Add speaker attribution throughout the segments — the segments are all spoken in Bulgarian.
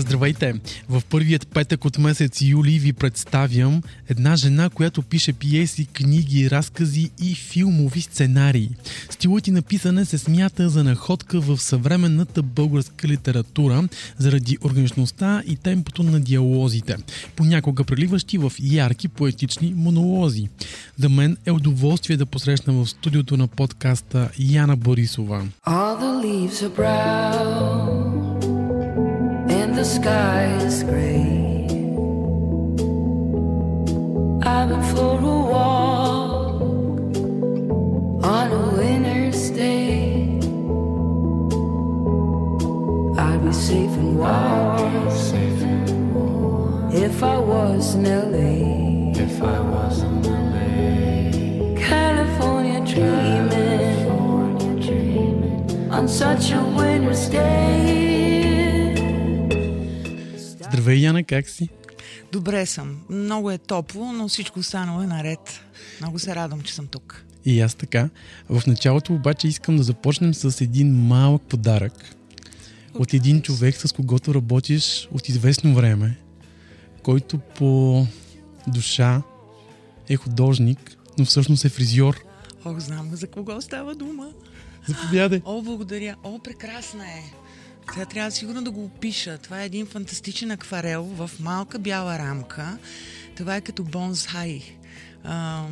Speaker 1: Здравейте! В първият петък от месец юли ви представям една жена, която пише пиеси, книги, разкази и филмови сценарии. Стилът и написане се смята за находка в съвременната българска литература заради органичността и темпото на диалозите, понякога преливащи в ярки поетични монолози. За мен е удоволствие да посрещна в студиото на подкаста Яна Борисова. All the leaves are brown. The sky is gray. I've been for a walk on a winter's day. I'd be safe and warm safe if I was in LA. If I was in LA. California dreaming, California dreaming on such a winter's day. Здравей, Яна, как си?
Speaker 2: Добре съм. Много е топло, но всичко останало е наред. Много се радвам, че съм тук.
Speaker 1: И аз така. В началото обаче искам да започнем с един малък подарък от един човек, с когото работиш от известно време, който по душа е художник, но всъщност е фризьор.
Speaker 2: Ох, знам за кого става дума.
Speaker 1: Заповядай.
Speaker 2: О, благодаря. О, прекрасна е. Сега трябва сигурно да го опиша. Това е един фантастичен акварел в малка бяла рамка. Това е като бонсай. А,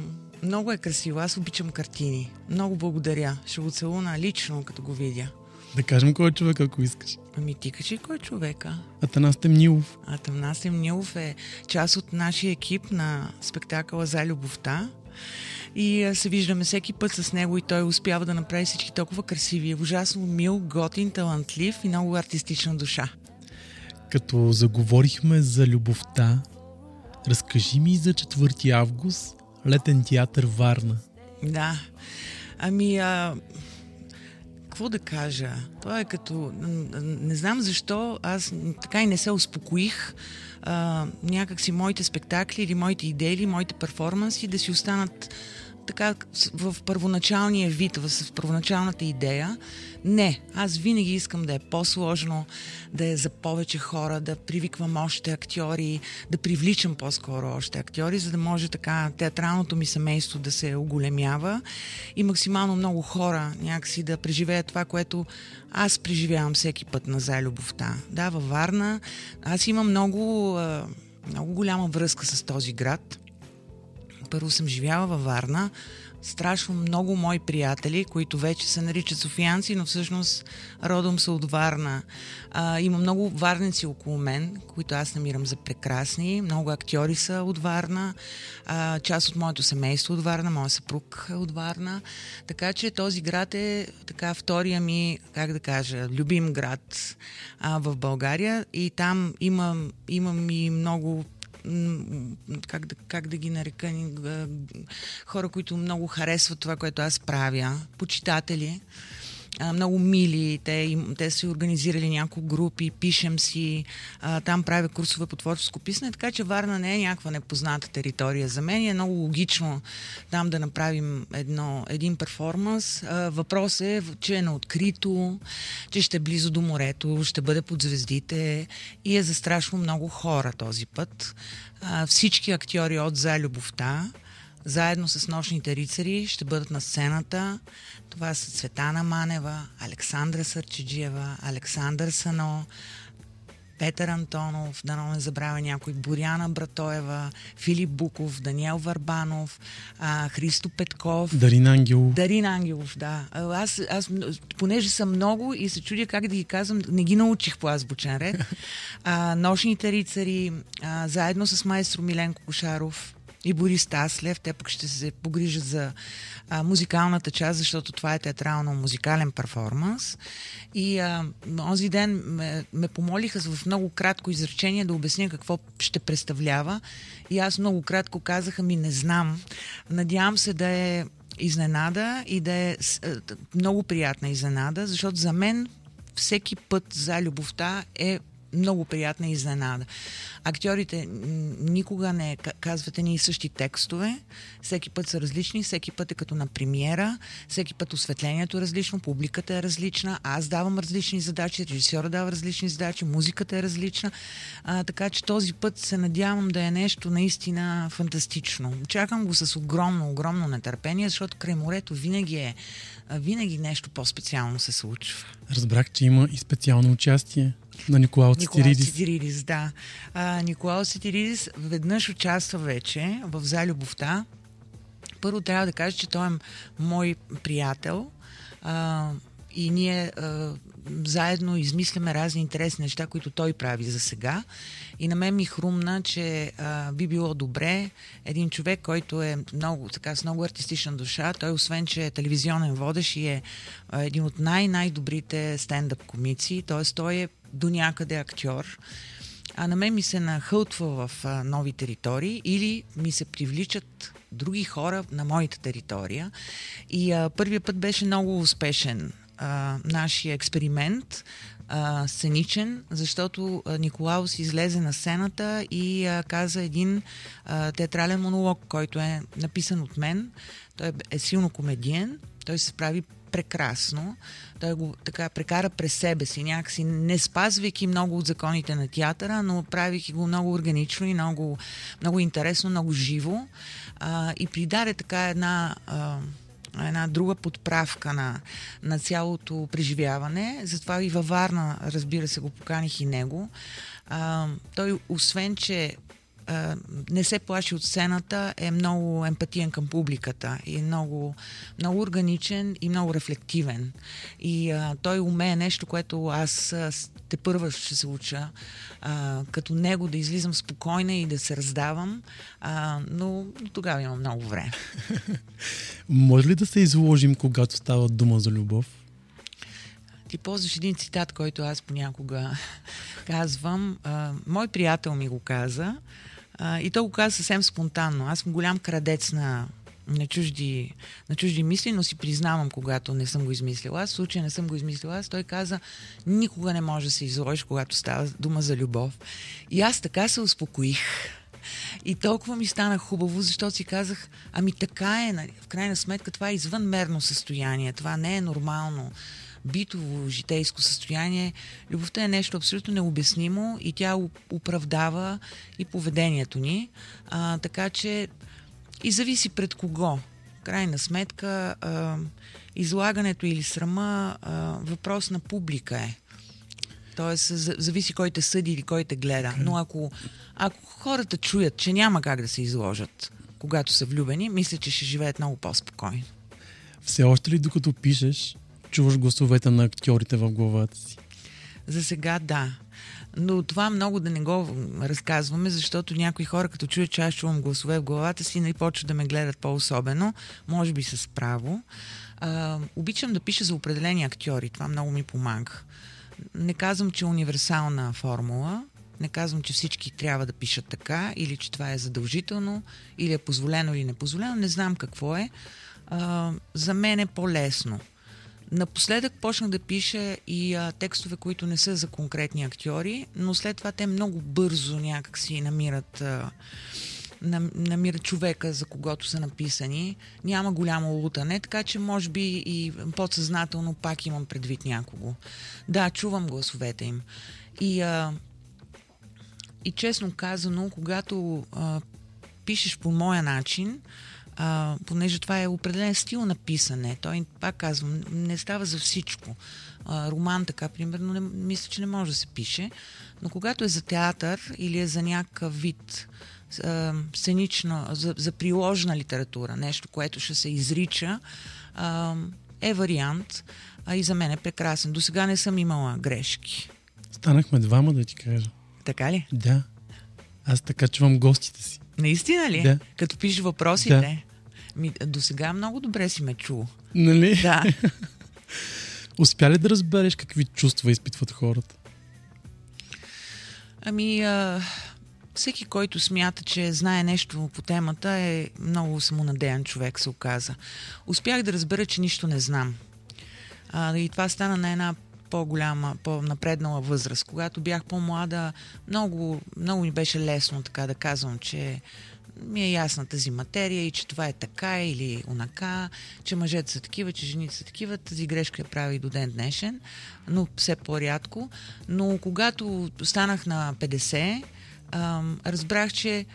Speaker 2: много е красиво. Аз обичам картини. Много благодаря. Ще го целуна лично, като го видя.
Speaker 1: Да кажем кой е човек, ако искаш.
Speaker 2: Ами ти кажи кой е човека.
Speaker 1: Атанас Темнилов.
Speaker 2: Атанас Темнилов е част от нашия екип на спектакъла за любовта и се виждаме всеки път с него и той успява да направи всички толкова красиви. Ужасно мил, готин, талантлив и много артистична душа.
Speaker 1: Като заговорихме за любовта, разкажи ми за 4 август, летен театър Варна.
Speaker 2: Да. Ами, а, какво да кажа? Това е като... Не знам защо аз така и не се успокоих а, някакси моите спектакли или моите идеи или моите перформанси да си останат така в първоначалния вид, в първоначалната идея. Не, аз винаги искам да е по-сложно, да е за повече хора, да привиквам още актьори, да привличам по-скоро още актьори, за да може така театралното ми семейство да се оголемява и максимално много хора някакси да преживеят това, което аз преживявам всеки път на За любовта. Да, във Варна аз имам много, много голяма връзка с този град – първо съм живяла във Варна. Страшно много мои приятели, които вече се наричат софиянци, но всъщност родом са от Варна. А, има много варници около мен, които аз намирам за прекрасни. Много актьори са от Варна. А, част от моето семейство от Варна, моят съпруг е от Варна. Така че този град е така втория ми, как да кажа, любим град а, в България. И там имам, имам и много как да, как да ги нарека, хора, които много харесват това, което аз правя, почитатели а, много мили. Те, им, те са организирали няколко групи, пишем си, а, там правя курсове по творческо писане, така че Варна не е някаква непозната територия за мен. Е много логично там да направим едно, един перформанс. А, въпрос е, че е на открито, че ще е близо до морето, ще бъде под звездите и е за страшно много хора този път. А, всички актьори от За любовта, заедно с нощните рицари ще бъдат на сцената. Това са Цветана Манева, Александра Сърчеджиева, Александър Сано, Петър Антонов, да не забравя някой, Боряна Братоева, Филип Буков, Даниел Варбанов, а, Христо Петков.
Speaker 1: Дарин Ангелов.
Speaker 2: Дарин Ангелов, да. Аз, аз, понеже съм много и се чудя как да ги казвам, не ги научих по азбучен ред. А, нощните рицари, а, заедно с майстро Миленко Кошаров, и Борис Таслев. Те пък ще се погрижат за а, музикалната част, защото това е театрално-музикален перформанс. И а, онзи ден ме, ме помолиха в много кратко изречение да обясня какво ще представлява. И аз много кратко казаха ми не знам. Надявам се да е изненада и да е много приятна изненада, защото за мен всеки път за любовта е много приятна изненада. Актьорите никога не казват ни същи текстове, всеки път са различни, всеки път е като на премиера, всеки път осветлението е различно, публиката е различна, аз давам различни задачи, режисьора дава различни задачи, музиката е различна, а, така че този път се надявам да е нещо наистина фантастично. Чакам го с огромно, огромно нетърпение, защото край морето винаги е винаги нещо по-специално се случва.
Speaker 1: Разбрах, че има и специално участие на Николао Цитиридис.
Speaker 2: Цитиридис, да. А, Николао Цитиридис веднъж участва вече в За любовта. Първо трябва да кажа, че той е мой приятел. А, и ние а, заедно измисляме разни интересни неща, които той прави за сега. И на мен ми хрумна, че а, би било добре един човек, който е много, така, с много артистична душа, той освен, че е телевизионен водещ и е а, един от най-най-добрите стендъп комици, т.е. той е до някъде актьор. А на мен ми се нахълтва в а, нови територии или ми се привличат други хора на моята територия. И а, първият път беше много успешен а, нашия експеримент а, сценичен, защото Николаус излезе на сцената и а, каза един а, театрален монолог, който е написан от мен. Той е силно комедиен, той се справи прекрасно. Той го така прекара през себе си, някакси не спазвайки много от законите на театъра, но правейки го много органично и много, много интересно, много живо. А, и придаде така една... А, една друга подправка на, на цялото преживяване. Затова и във Варна, разбира се, го поканих и него. А, той, освен, че а, не се плаши от сцената, е много емпатиен към публиката и много, много органичен и много рефлективен. И а, той умее нещо, което аз а, те първа ще се уча, а, като него да излизам спокойна и да се раздавам, а, но тогава имам много време.
Speaker 1: Може ли да се изложим, когато става дума за любов?
Speaker 2: Ти ползваш един цитат, който аз понякога казвам. А, мой приятел ми го каза а, и той го каза съвсем спонтанно. Аз съм голям крадец на, на, чужди, на чужди мисли, но си признавам, когато не съм го измислила. Аз в случая не съм го измислила. Аз той каза, никога не може да се изложиш, когато става дума за любов. И аз така се успокоих. И толкова ми стана хубаво, защото си казах, ами така е, нали, в крайна сметка това е извънмерно състояние, това не е нормално битово, житейско състояние. Любовта е нещо абсолютно необяснимо и тя оправдава и поведението ни. А, така че и зависи пред кого. Крайна сметка, а, излагането или срама а, въпрос на публика е. Тоест, зависи кой те съди или кой те гледа. Но ако, ако хората чуят, че няма как да се изложат, когато са влюбени, мисля, че ще живеят много по-спокойно.
Speaker 1: Все още ли докато пишеш, чуваш гласовете на актьорите в главата си?
Speaker 2: За сега да. Но това много да не го разказваме, защото някои хора, като чуят, че аз чувам гласове в главата си, нали почват да ме гледат по-особено, може би с право. А, обичам да пиша за определени актьори. Това много ми помага. Не казвам, че е универсална формула. Не казвам, че всички трябва да пишат така, или че това е задължително, или е позволено или непозволено. Не знам какво е. А, за мен е по-лесно. Напоследък почнах да пиша и а, текстове, които не са за конкретни актьори, но след това те много бързо някак си намират, а, намират човека, за когото са написани. Няма голямо лутане, така че може би и подсъзнателно пак имам предвид някого. Да, чувам гласовете им. И, а, и честно казано, когато а, пишеш по моя начин, а, понеже това е определен стил на писане. Той, пак казвам, не става за всичко. А, роман така, примерно, не, мисля, че не може да се пише. Но когато е за театър или е за някакъв вид а, сценична, за, за приложна литература, нещо, което ще се изрича, а, е вариант. А и за мен е прекрасен. До сега не съм имала грешки.
Speaker 1: Станахме двама, да ти кажа.
Speaker 2: Така ли?
Speaker 1: Да. Аз така чувам гостите си.
Speaker 2: Наистина ли?
Speaker 1: Да.
Speaker 2: Като пишеш въпросите? Ми, до сега много добре си ме чул.
Speaker 1: Нали?
Speaker 2: Да.
Speaker 1: Успя ли да разбереш какви чувства изпитват хората?
Speaker 2: Ами, а, всеки, който смята, че знае нещо по темата, е много самонадеян човек, се оказа. Успях да разбера, че нищо не знам. А, и това стана на една по-голяма, по-напреднала възраст. Когато бях по-млада, много, много ми беше лесно така да казвам, че ми е ясна тази материя и че това е така или онака, че мъжете са такива, че жените са такива. Тази грешка я прави до ден днешен, но все по-рядко. Но когато станах на 50, ам, разбрах, че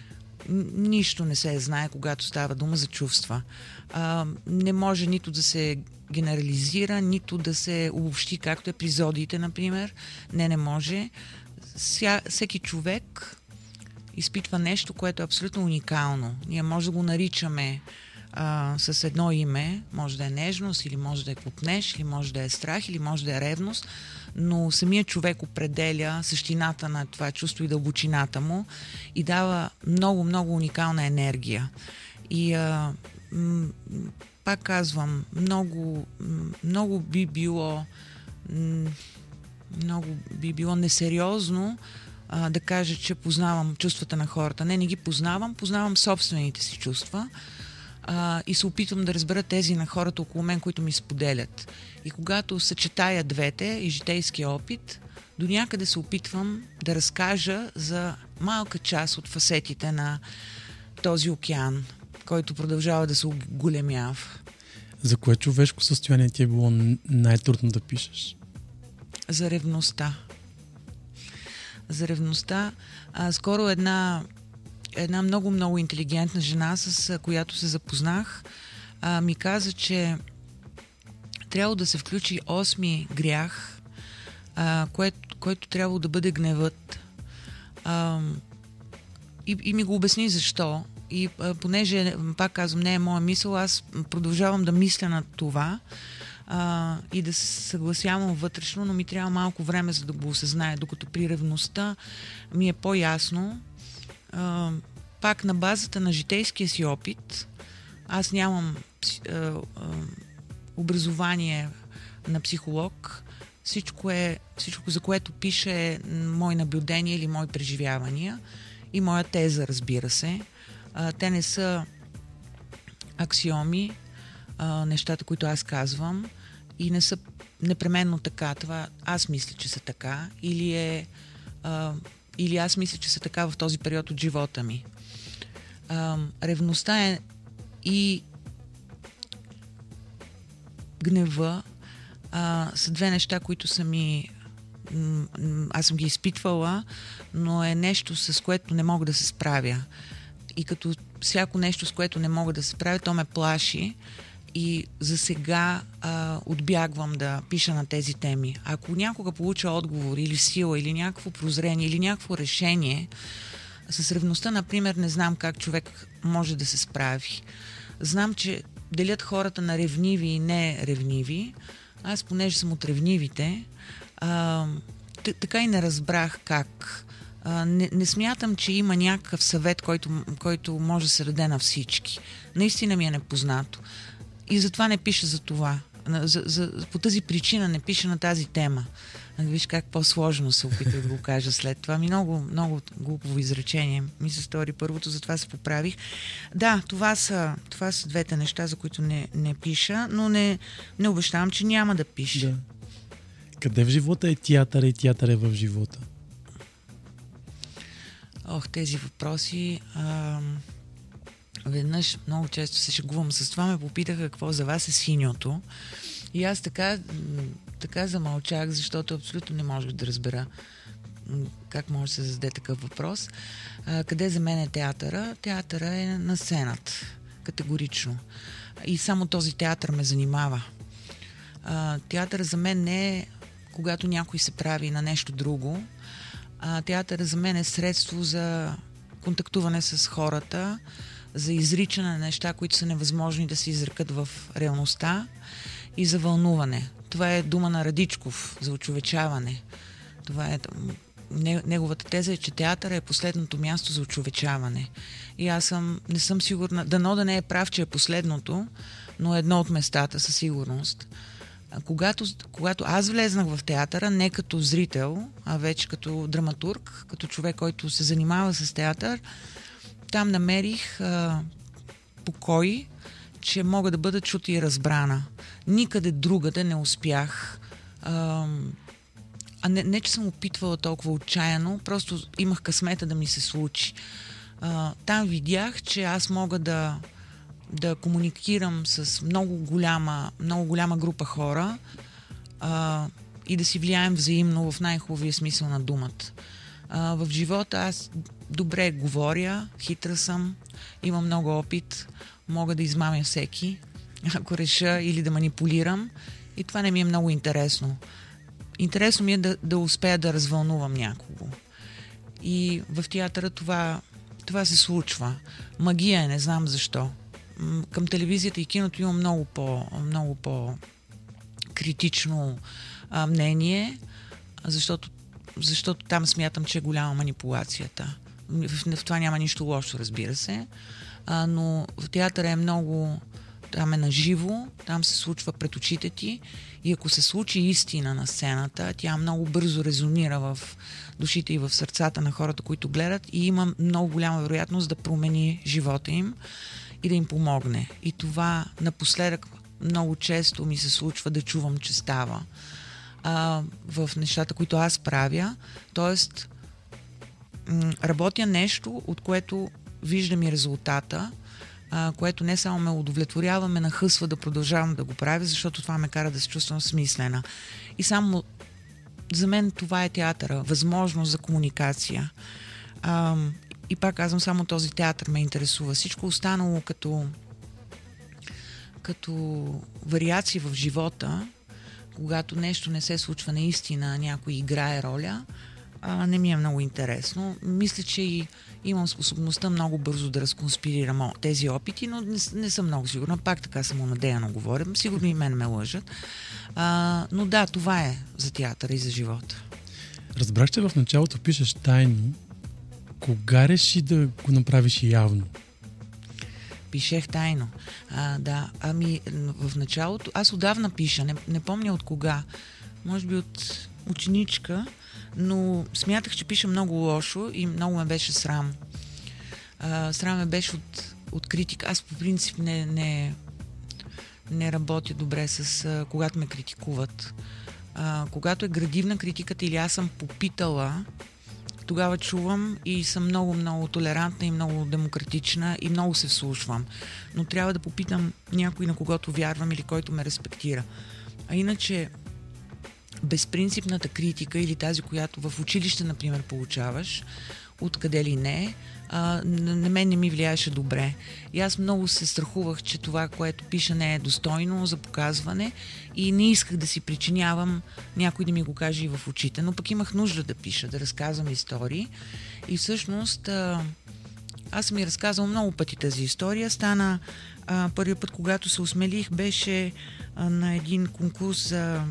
Speaker 2: нищо не се знае, когато става дума за чувства. А, не може нито да се генерализира, нито да се обобщи, както е епизодиите, например. Не, не може. Ся, всеки човек изпитва нещо, което е абсолютно уникално. Ние може да го наричаме а, с едно име, може да е нежност, или може да е купнеж, или може да е страх, или може да е ревност, но самият човек определя същината на това чувство и дълбочината му и дава много, много уникална енергия. И а, м- пак казвам, много, много би било много би било несериозно а, да кажа, че познавам чувствата на хората. Не, не ги познавам, познавам собствените си чувства а, и се опитвам да разбера тези на хората около мен, които ми споделят. И когато съчетая двете и житейския опит, до някъде се опитвам да разкажа за малка част от фасетите на този океан, който продължава да се големява.
Speaker 1: За кое човешко състояние ти е било най-трудно да пишеш?
Speaker 2: За ревността. За ревността. А, скоро една, една много-много интелигентна жена, с която се запознах, а, ми каза, че трябва да се включи осми грях, а, което, който трябва да бъде гневът. А, и, и ми го обясни защо. И а, понеже, пак казвам, не е моя мисъл, аз продължавам да мисля на това а, и да се съгласявам вътрешно, но ми трябва малко време, за да го осъзнае, докато при ревността ми е по-ясно. А, пак на базата на житейския си опит, аз нямам а, а, образование на психолог, всичко, е, всичко за което пише е мои наблюдения или мои преживявания и моя теза, разбира се. А, те не са аксиоми, а, нещата, които аз казвам и не са непременно така. Това аз мисля, че са така или е а, или аз мисля, че са така в този период от живота ми. А, ревността е и гнева а, са две неща, които са ми аз съм ги изпитвала, но е нещо, с което не мога да се справя. И като всяко нещо, с което не мога да се справя, то ме плаши и за сега а, отбягвам да пиша на тези теми. Ако някога получа отговор или сила, или някакво прозрение, или някакво решение, с ревността, например, не знам как човек може да се справи. Знам, че делят хората на ревниви и не ревниви. Аз, понеже съм от ревнивите, а, така и не разбрах как. А, не, не смятам, че има някакъв съвет, който, който може да се даде на всички. Наистина ми е непознато. И затова не пиша за това. За, за, по тази причина не пиша на тази тема. Виж как по-сложно се опитах да го кажа след това. Ми много, много глупово изречение. Ми се стори първото, затова се поправих. Да, това са, това са двете неща, за които не, не пиша, но не, не обещавам, че няма да пиша. Да.
Speaker 1: Къде в живота е театър и театър е в живота?
Speaker 2: Ох, тези въпроси. А, веднъж много често се шегувам с това, ме попитаха какво за вас е синьото. И аз така, така замълчах, защото абсолютно не можех да разбера как може да се зададе такъв въпрос. А, къде за мен е театъра? Театъра е на сцената. Категорично. И само този театър ме занимава. А, театър за мен не е когато някой се прави на нещо друго. А, театър за мен е средство за контактуване с хората, за изричане на неща, които са невъзможни да се изрекат в реалността и за вълнуване. Това е дума на Радичков за очовечаване. Това е неговата теза е, че театъра е последното място за очовечаване. И аз съм, не съм сигурна, дано да не е прав, че е последното, но е едно от местата със сигурност. Когато, когато аз влезнах в театъра, не като зрител, а вече като драматург, като човек, който се занимава с театър, там намерих а, покой, че мога да бъда чута и разбрана. Никъде другаде не успях. А, а не, не, че съм опитвала толкова отчаяно, просто имах късмета да ми се случи. А, там видях, че аз мога да, да комуникирам с много голяма, много голяма група хора а, и да си влияем взаимно в най-хубавия смисъл на думата. А, в живота аз добре говоря, хитра съм, имам много опит, мога да измамя всеки, ако реша или да манипулирам. И това не ми е много интересно. Интересно ми е да, да успея да развълнувам някого. И в театъра това, това се случва. Магия е, не знам защо. Към телевизията и киното има много по, много по критично а, мнение, защото, защото там смятам, че е голяма манипулацията. В, в това няма нищо лошо, разбира се. А, но в театъра е много там е наживо, там се случва пред очите ти и ако се случи истина на сцената, тя много бързо резонира в душите и в сърцата на хората, които гледат и има много голяма вероятност да промени живота им и да им помогне. И това напоследък много често ми се случва да чувам, че става а, в нещата, които аз правя. Тоест, работя нещо, от което виждам и резултата а, което не само ме удовлетворява, ме нахъсва да продължавам да го правя, защото това ме кара да се чувствам смислена. И само за мен това е театъра, възможност за комуникация. А, и пак казвам, само този театър ме интересува. Всичко останало като, като вариации в живота, когато нещо не се случва наистина, някой играе роля, а, не ми е много интересно. Мисля, че и имам способността много бързо да разконспирирам тези опити, но не, не съм много сигурна. Пак така самонадеяно говоря. Сигурно и мен ме лъжат. А, но да, това е за театъра и за живота.
Speaker 1: Разбрах, че в началото пишеш тайни. Кога реши да го направиш явно?
Speaker 2: Пишех тайно. А, да, ами в началото, аз отдавна пиша, не, не помня от кога. Може би от ученичка, но смятах, че пиша много лошо и много ме беше срам. А, срам ме беше от, от критика. Аз по принцип не, не, не работя добре с а, когато ме критикуват. А, когато е градивна критиката или аз съм попитала, тогава чувам и съм много, много толерантна и много демократична и много се вслушвам. Но трябва да попитам някой, на когото вярвам или който ме респектира. А иначе безпринципната критика или тази, която в училище, например, получаваш, откъде ли не, а, на мен не ми влияеше добре. И аз много се страхувах, че това, което пиша, не е достойно за показване и не исках да си причинявам някой да ми го каже и в очите, но пък имах нужда да пиша, да разказвам истории. И всъщност а, аз съм ми разказвал много пъти тази история. Стана а, първият път, когато се осмелих, беше а, на един конкурс за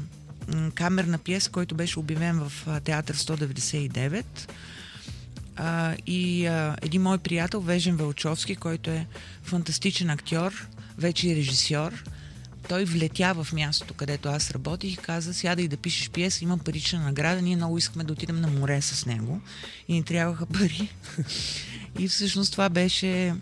Speaker 2: камерна пиеса, който беше обявен в театър 199. А, и а, един мой приятел, Вежен Велчовски, който е фантастичен актьор, вече и режисьор, той влетя в мястото, където аз работих и каза, сяда и да пишеш пиеса, има парична награда, ние много искаме да отидем на море с него и ни трябваха пари. и всъщност това беше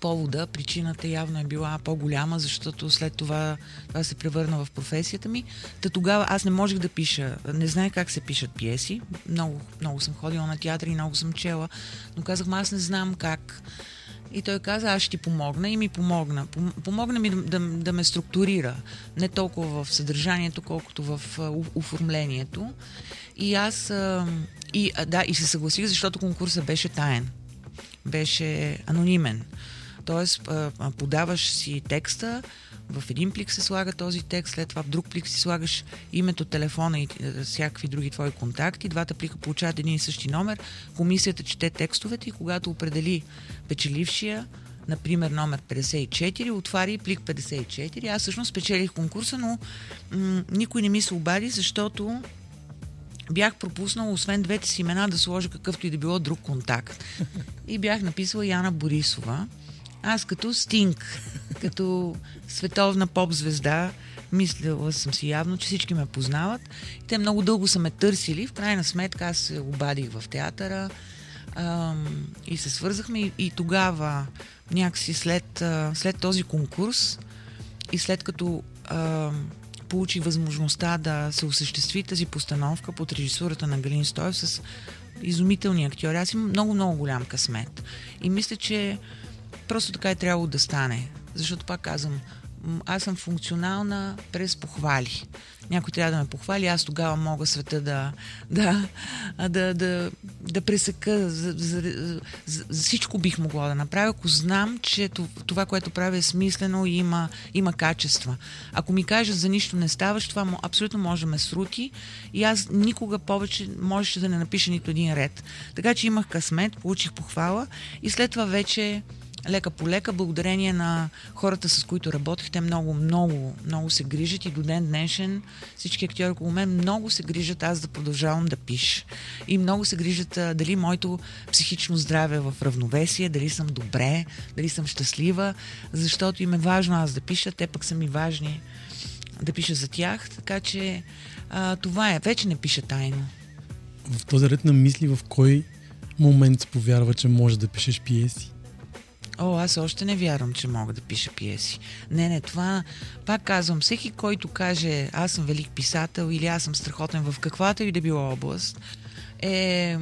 Speaker 2: повода, причината явно е била по-голяма, защото след това това се превърна в професията ми. Та тогава аз не можех да пиша, не знаех как се пишат пиеси. Много, много съм ходила на театър и много съм чела, но казах, аз не знам как. И той каза, аз ще ти помогна и ми помогна. Помогна ми да, да, да ме структурира. Не толкова в съдържанието, колкото в оформлението. И аз и, да, и се съгласих, защото конкурсът беше таен. Беше анонимен. Тоест, подаваш си текста, в един плик се слага този текст, след това в друг плик си слагаш името, телефона и всякакви други твои контакти. Двата плика получават един и същи номер. Комисията чете текстовете и когато определи печелившия, например номер 54, отвари плик 54. Аз всъщност спечелих конкурса, но м- никой не ми се обади, защото бях пропуснал, освен двете си имена, да сложа какъвто и да било друг контакт. И бях написала Яна Борисова. Аз като Стинг, като световна поп-звезда, мислила съм си явно, че всички ме познават. И те много дълго са ме търсили. В крайна сметка аз се обадих в театъра ам, и се свързахме. И, и тогава, някакси след, след този конкурс и след като ам, получи възможността да се осъществи тази постановка под режисурата на Галин Стоев с изумителни актьори. Аз имам много, много голям късмет. И мисля, че просто така е трябвало да стане. Защото пак казвам, аз съм функционална през похвали. Някой трябва да ме похвали, аз тогава мога света да, да, да, да, да пресека. За, за, за, всичко бих могла да направя, ако знам, че това, което правя е смислено и има, има качества. Ако ми кажат за нищо не ставаш, това абсолютно може да ме срути и аз никога повече можеше да не напиша нито един ред. Така че имах късмет, получих похвала и след това вече лека по лека, благодарение на хората, с които работих, те много, много, много се грижат и до ден днешен всички актьори около мен много се грижат аз да продължавам да пиша. И много се грижат а, дали моето психично здраве е в равновесие, дали съм добре, дали съм щастлива, защото им е важно аз да пиша, те пък са ми важни да пиша за тях, така че а, това е. Вече не пиша тайно.
Speaker 1: В този ред на мисли, в кой момент повярва, че може да пишеш пиеси?
Speaker 2: О, аз още не вярвам, че мога да пиша пиеси. Не, не, това, пак казвам, всеки, който каже, аз съм велик писател или аз съм страхотен в каквато и да било област, е,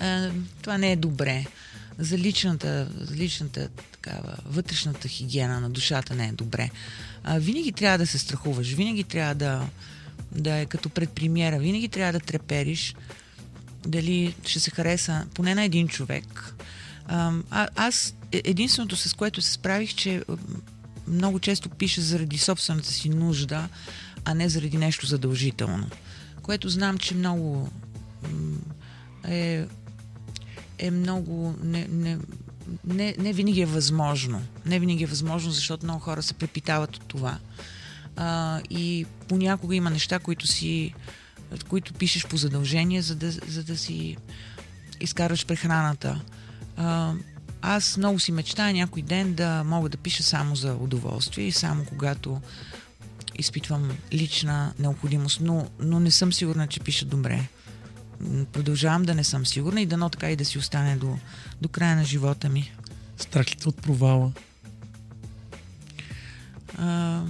Speaker 2: е, това не е добре. За личната, за личната такава, вътрешната хигиена на душата не е добре. А, винаги трябва да се страхуваш, винаги трябва да, да е като предпремиера, винаги трябва да трепериш дали ще се хареса поне на един човек, а, аз е, единственото с което се справих, че много често пиша заради собствената си нужда, а не заради нещо задължително. Което знам, че много е, е много не, не, не, не винаги е възможно. Не винаги е възможно, защото много хора се препитават от това. А, и понякога има неща, които си които пишеш по задължение, за да, за да си изкараш прехраната. А, аз много си мечтая някой ден да мога да пиша само за удоволствие и само когато изпитвам лична необходимост, но, но не съм сигурна, че пиша добре. Продължавам да не съм сигурна и дано така и да си остане до, до края на живота ми.
Speaker 1: Страх ли от провала?
Speaker 2: А,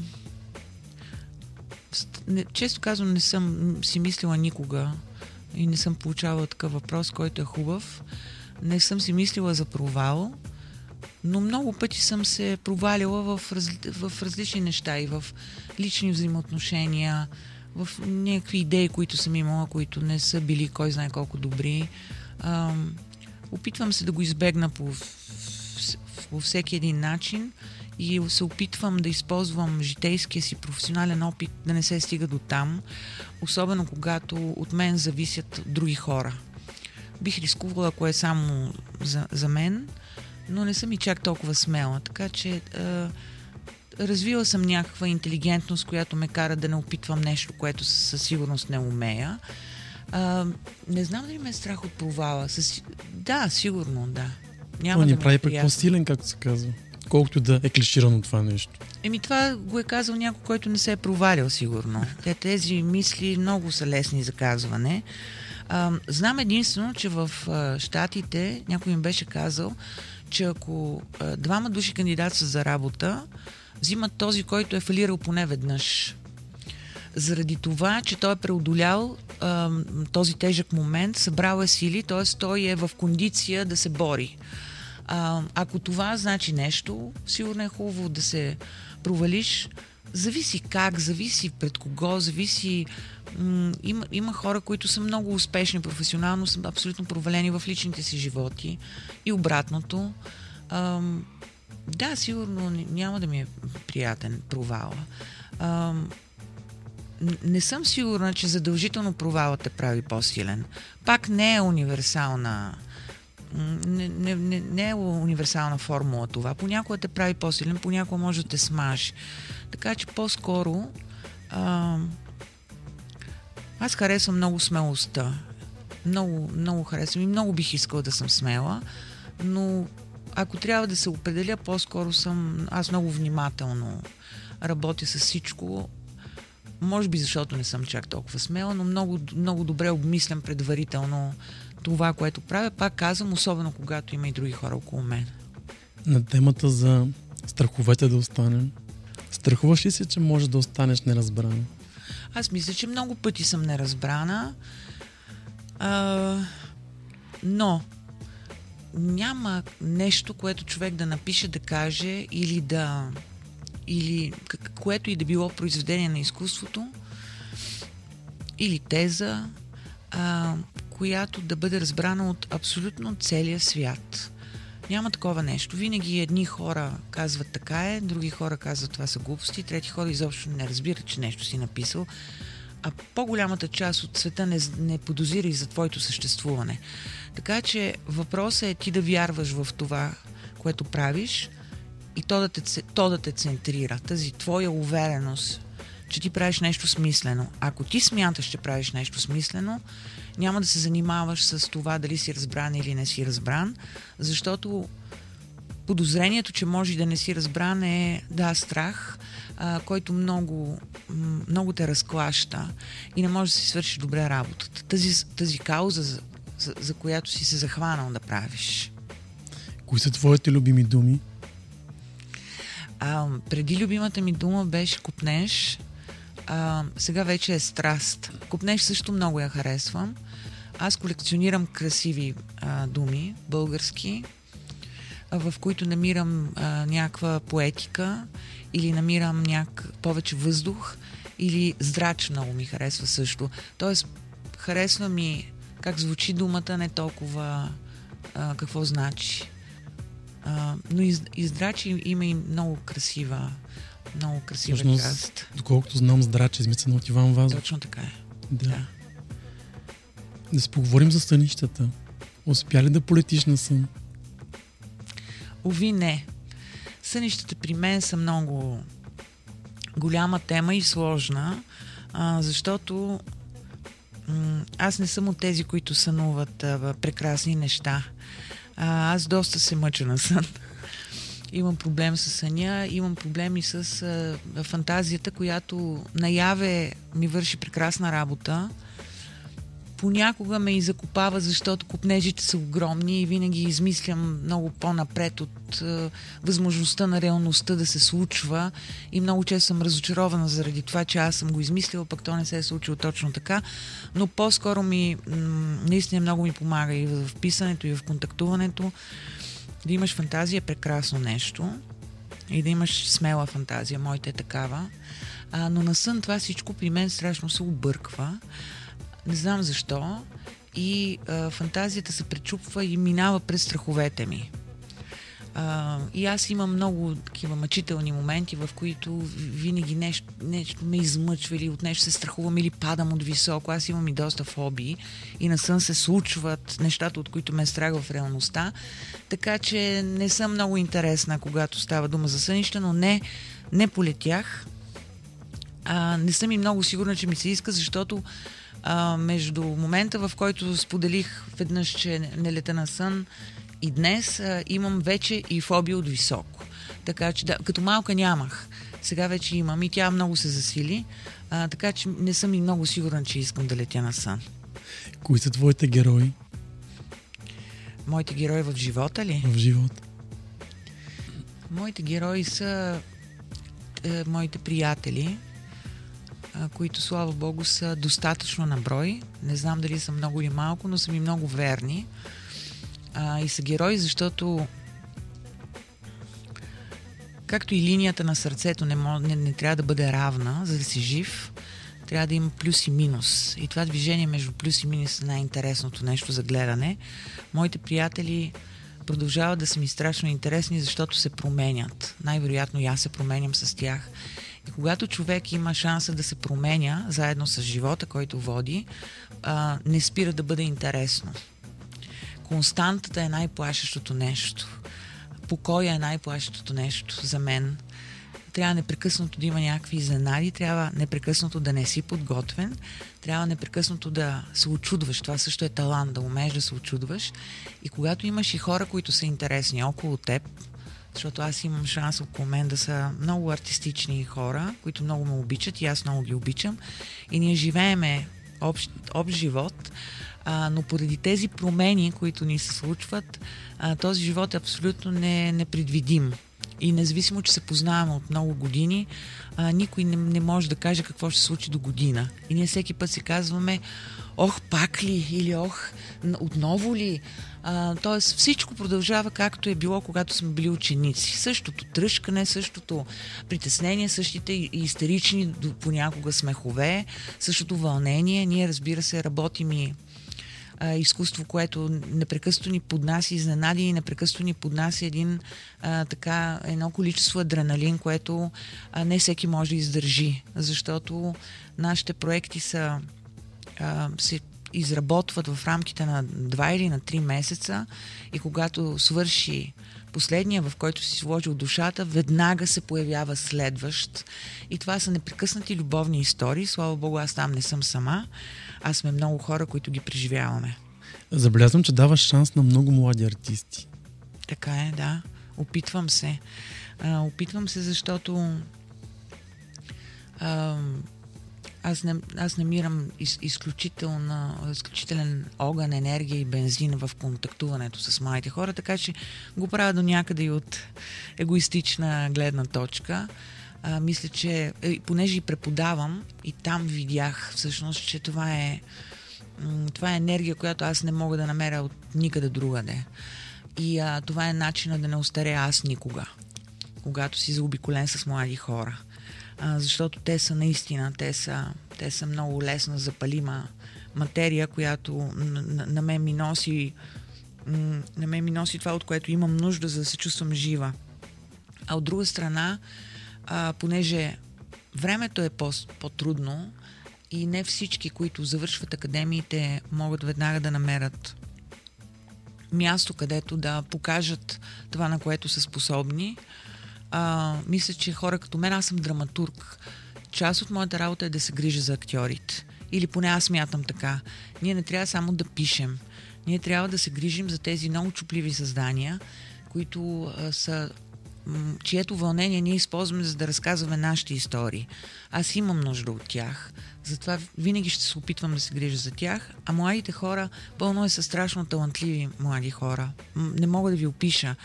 Speaker 2: не, често казвам, не съм си мислила никога и не съм получавала такъв въпрос, който е хубав не съм си мислила за провал, но много пъти съм се провалила в, раз, в различни неща и в лични взаимоотношения, в някакви идеи, които съм имала, които не са били кой знае колко добри. А, опитвам се да го избегна по, по всеки един начин и се опитвам да използвам житейския си професионален опит да не се стига до там, особено когато от мен зависят други хора бих рискувала, ако е само за, за мен, но не съм и чак толкова смела. Така че а, развила съм някаква интелигентност, която ме кара да не опитвам нещо, което със сигурност не умея. А, не знам дали ме е страх от провала. Със... Да, сигурно, да.
Speaker 1: Няма Това ни да прави пък по-силен, както се казва. Колкото да е клиширано това нещо.
Speaker 2: Еми това го е казал някой, който не се е провалил, сигурно. Те, тези мисли много са лесни за казване. А, знам единствено, че в а, Штатите някой им беше казал, че ако а, двама души кандидат са за работа, взимат този, който е фалирал поне веднъж. Заради това, че той е преодолял а, този тежък момент, събрал е сили, т.е. той е в кондиция да се бори. А, ако това значи нещо, сигурно е хубаво да се провалиш. Зависи как, зависи пред кого, зависи има, има хора, които са много успешни професионално, са абсолютно провалени в личните си животи и обратното. Ам, да, сигурно няма да ми е приятен провал. Ам, не съм сигурна, че задължително провалът те прави по-силен. Пак не е универсална. Не, не, не, е универсална формула това. Понякога те прави по-силен, понякога може да те смажи. Така че по-скоро ам, аз харесвам много смелостта. Много, много харесвам и много бих искала да съм смела, но ако трябва да се определя, по-скоро съм, аз много внимателно работя с всичко, може би защото не съм чак толкова смела, но много, много добре обмислям предварително това, което правя. Пак казвам, особено когато има и други хора около мен.
Speaker 1: На темата за страховете да останем, Страхуваш ли се, че може да останеш неразбрана?
Speaker 2: Аз мисля, че много пъти съм неразбрана. А, но няма нещо, което човек да напише, да каже или да или което и да било произведение на изкуството или теза, а, която да бъде разбрана от абсолютно целия свят. Няма такова нещо. Винаги едни хора казват така е, други хора казват това са глупости, трети хора изобщо не разбират, че нещо си написал, а по-голямата част от света не, не подозира и за твоето съществуване. Така че въпросът е ти да вярваш в това, което правиш и то да те, то да те центрира. Тази твоя увереност, че ти правиш нещо смислено. Ако ти смяташ, че правиш нещо смислено, няма да се занимаваш с това дали си разбран или не си разбран, защото подозрението, че може да не си разбран е, да, страх, а, който много, много те разклаща и не може да си свършиш добре работата. Тази, тази кауза, за, за, за която си се захванал да правиш.
Speaker 1: Кои са твоите любими думи?
Speaker 2: А, преди любимата ми дума беше купнеш, а, сега вече е страст. Купнеш също много я харесвам. Аз колекционирам красиви а, думи, български, а, в които намирам а, някаква поетика или намирам няк... повече въздух или здрач много ми харесва също. Тоест, харесва ми как звучи думата, не толкова а, какво значи. А, но из, издрачи има и много красива, много красива Всъщност, част.
Speaker 1: Доколкото знам, здраче измислено от Иван Вазов.
Speaker 2: Точно така е.
Speaker 1: Да. да. Да се поговорим за сънищата. Успя ли да полетиш на сън?
Speaker 2: Ови не. Сънищата при мен са много голяма тема и сложна, а, защото м- аз не съм от тези, които сънуват а, прекрасни неща. А, аз доста се мъча на сън. Имам проблем с съня, имам проблеми с а, фантазията, която наяве ми върши прекрасна работа. Понякога ме и закопава, защото купнежите са огромни и винаги измислям много по-напред от а, възможността на реалността да се случва. И много често съм разочарована заради това, че аз съм го измислила, пък то не се е случило точно така. Но по-скоро ми, м- наистина много ми помага и в писането, и в контактуването да имаш фантазия е прекрасно нещо и да имаш смела фантазия. Моята е такава. А, но на сън това всичко при мен страшно се обърква. Не знам защо. И а, фантазията се пречупва и минава през страховете ми. А, и аз имам много такива мъчителни моменти, в които винаги нещо, нещо ме измъчва или от нещо се страхувам или падам от високо. Аз имам и доста фобии и на сън се случват нещата, от които ме страх в реалността. Така че не съм много интересна, когато става дума за сънища, но не, не полетях. А, не съм и много сигурна, че ми се иска, защото а, между момента, в който споделих веднъж, че не лета на сън, и днес а, имам вече и фобия от високо. Така че, да, като малка нямах. Сега вече имам и тя много се засили. А, така че не съм и много сигурна, че искам да летя на сън.
Speaker 1: Кои са твоите герои?
Speaker 2: Моите герои в живота ли?
Speaker 1: В живота.
Speaker 2: Моите герои са е, моите приятели, е, които, слава Богу, са достатъчно на брой. Не знам дали са много или малко, но са ми много верни а, и са герои, защото както и линията на сърцето не, мож, не, не трябва да бъде равна, за да си жив, трябва да има плюс и минус. И това движение между плюс и минус е най-интересното нещо за гледане. Моите приятели продължават да са ми страшно интересни, защото се променят. Най-вероятно и аз се променям с тях. И когато човек има шанса да се променя заедно с живота, който води, а, не спира да бъде интересно константата е най-плашещото нещо. Покоя е най-плашещото нещо за мен. Трябва непрекъснато да има някакви изненади, трябва непрекъснато да не си подготвен, трябва непрекъснато да се очудваш. Това също е талант, да умееш да се очудваш. И когато имаш и хора, които са интересни около теб, защото аз имам шанс около мен да са много артистични хора, които много ме обичат и аз много ги обичам. И ние живееме общ, общ живот, а, но поради тези промени, които ни се случват, а, този живот е абсолютно не, непредвидим. И независимо, че се познаваме от много години, а, никой не, не може да каже какво ще се случи до година. И ние всеки път си казваме, ох, пак ли? Или ох, отново ли? А, тоест всичко продължава както е било, когато сме били ученици. Същото тръжкане, същото притеснение, същите истерични понякога смехове, същото вълнение. Ние, разбира се, работим и а, изкуство, което непрекъснато ни поднася изненади и непрекъснато ни поднася един а, така, едно количество адреналин, което а, не всеки може да издържи, защото нашите проекти са а, се изработват в рамките на 2 или на 3 месеца и когато свърши последния, в който си сложил душата, веднага се появява следващ. И това са непрекъснати любовни истории. Слава Богу, аз там не съм сама, а сме много хора, които ги преживяваме.
Speaker 1: Забелязвам, че даваш шанс на много млади артисти.
Speaker 2: Така е, да. Опитвам се. А, опитвам се, защото а, аз, не, аз намирам из, изключителен огън, енергия и бензин в контактуването с младите хора, така че го правя до някъде и от егоистична гледна точка. А, мисля, че е, понеже и преподавам, и там видях всъщност, че това е, това е енергия, която аз не мога да намеря от никъде другаде. И а, това е начина да не остаря аз никога, когато си заобиколен с млади хора а, защото те са наистина, те са, те са много лесна запалима материя, която на, на, мен ми носи на мен ми носи това, от което имам нужда, за да се чувствам жива. А от друга страна, а, понеже времето е по, по-трудно и не всички, които завършват академиите, могат веднага да намерят място, където да покажат това, на което са способни, а, мисля, че хора като мен, аз съм драматург. Част от моята работа е да се грижа за актьорите. Или поне аз мятам така. Ние не трябва само да пишем. Ние трябва да се грижим за тези много чупливи създания, които а, са чието вълнение ние използваме за да разказваме нашите истории. Аз имам нужда от тях, затова винаги ще се опитвам да се грижа за тях, а младите хора, пълно е са страшно талантливи млади хора. Не мога да ви опиша.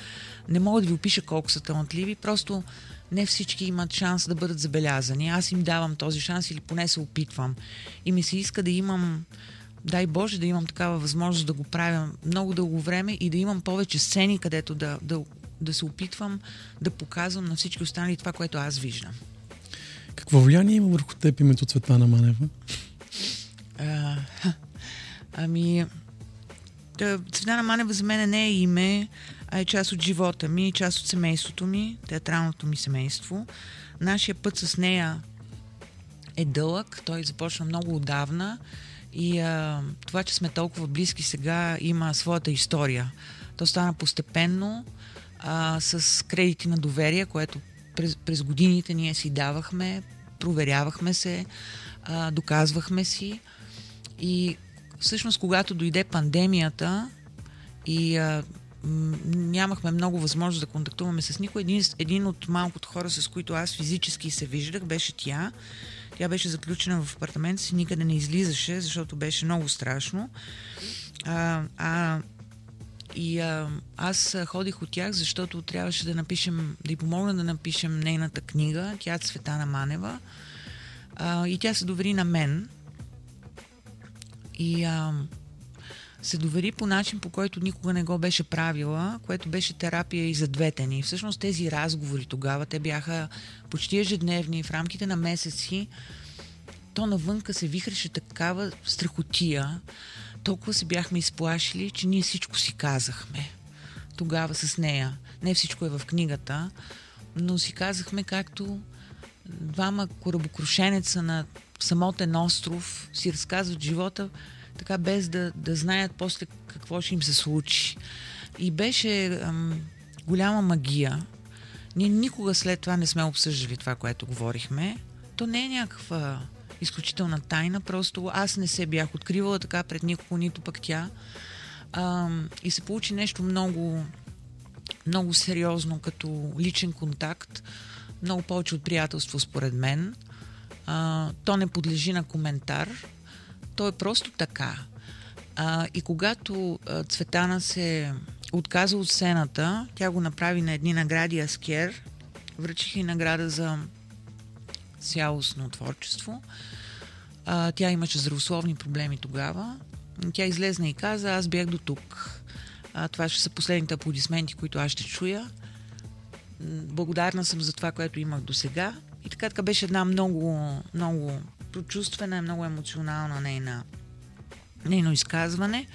Speaker 2: Не мога да ви опиша колко са талантливи, просто не всички имат шанс да бъдат забелязани. Аз им давам този шанс или поне се опитвам. И ми се иска да имам дай Боже да имам такава възможност да го правя много дълго време и да имам повече сцени, където да, да да се опитвам да показвам на всички останали това, което аз виждам.
Speaker 1: Какво влияние има върху теб името Цветана Манева?
Speaker 2: А, ами, Цветана Манева за мен не е име, а е част от живота ми, част от семейството ми, театралното ми семейство. Нашия път с нея е дълъг, той започна много отдавна и а, това, че сме толкова близки сега, има своята история. То стана постепенно, а, с кредити на доверие, което през, през годините ние си давахме, проверявахме се, а, доказвахме си. И всъщност, когато дойде пандемията и а, нямахме много възможност да контактуваме с никой, един, един от малкото хора, с които аз физически се виждах, беше тя. Тя беше заключена в апартамента си, никъде не излизаше, защото беше много страшно. А, а и а, аз ходих от тях, защото трябваше да напишем, да й помогна да напишем нейната книга. Тя е Цветана Манева. А, и тя се довери на мен. И а, се довери по начин, по който никога не го беше правила, което беше терапия и за двете ни. Всъщност тези разговори тогава, те бяха почти ежедневни, в рамките на месеци. То навънка се вихреше такава страхотия толкова се бяхме изплашили, че ние всичко си казахме тогава с нея. Не всичко е в книгата, но си казахме както двама корабокрушенеца на самотен остров си разказват живота, така без да, да знаят после какво ще им се случи. И беше ам, голяма магия. Ние никога след това не сме обсъждали това, което говорихме. То не е някаква изключителна тайна. Просто аз не се бях откривала така пред никого, нито пък тя. А, и се получи нещо много, много сериозно като личен контакт. Много повече от приятелство, според мен. А, то не подлежи на коментар. То е просто така. А, и когато а, Цветана се отказа от сцената. Тя го направи на едни награди Аскер. Връчих и награда за цялостно творчество. А, тя имаше здравословни проблеми тогава. Тя излезна и каза, аз бях до тук. А, това ще са последните аплодисменти, които аз ще чуя. Благодарна съм за това, което имах до сега. И така, така беше една много, много прочувствена, много емоционална нейна, нейно изказване.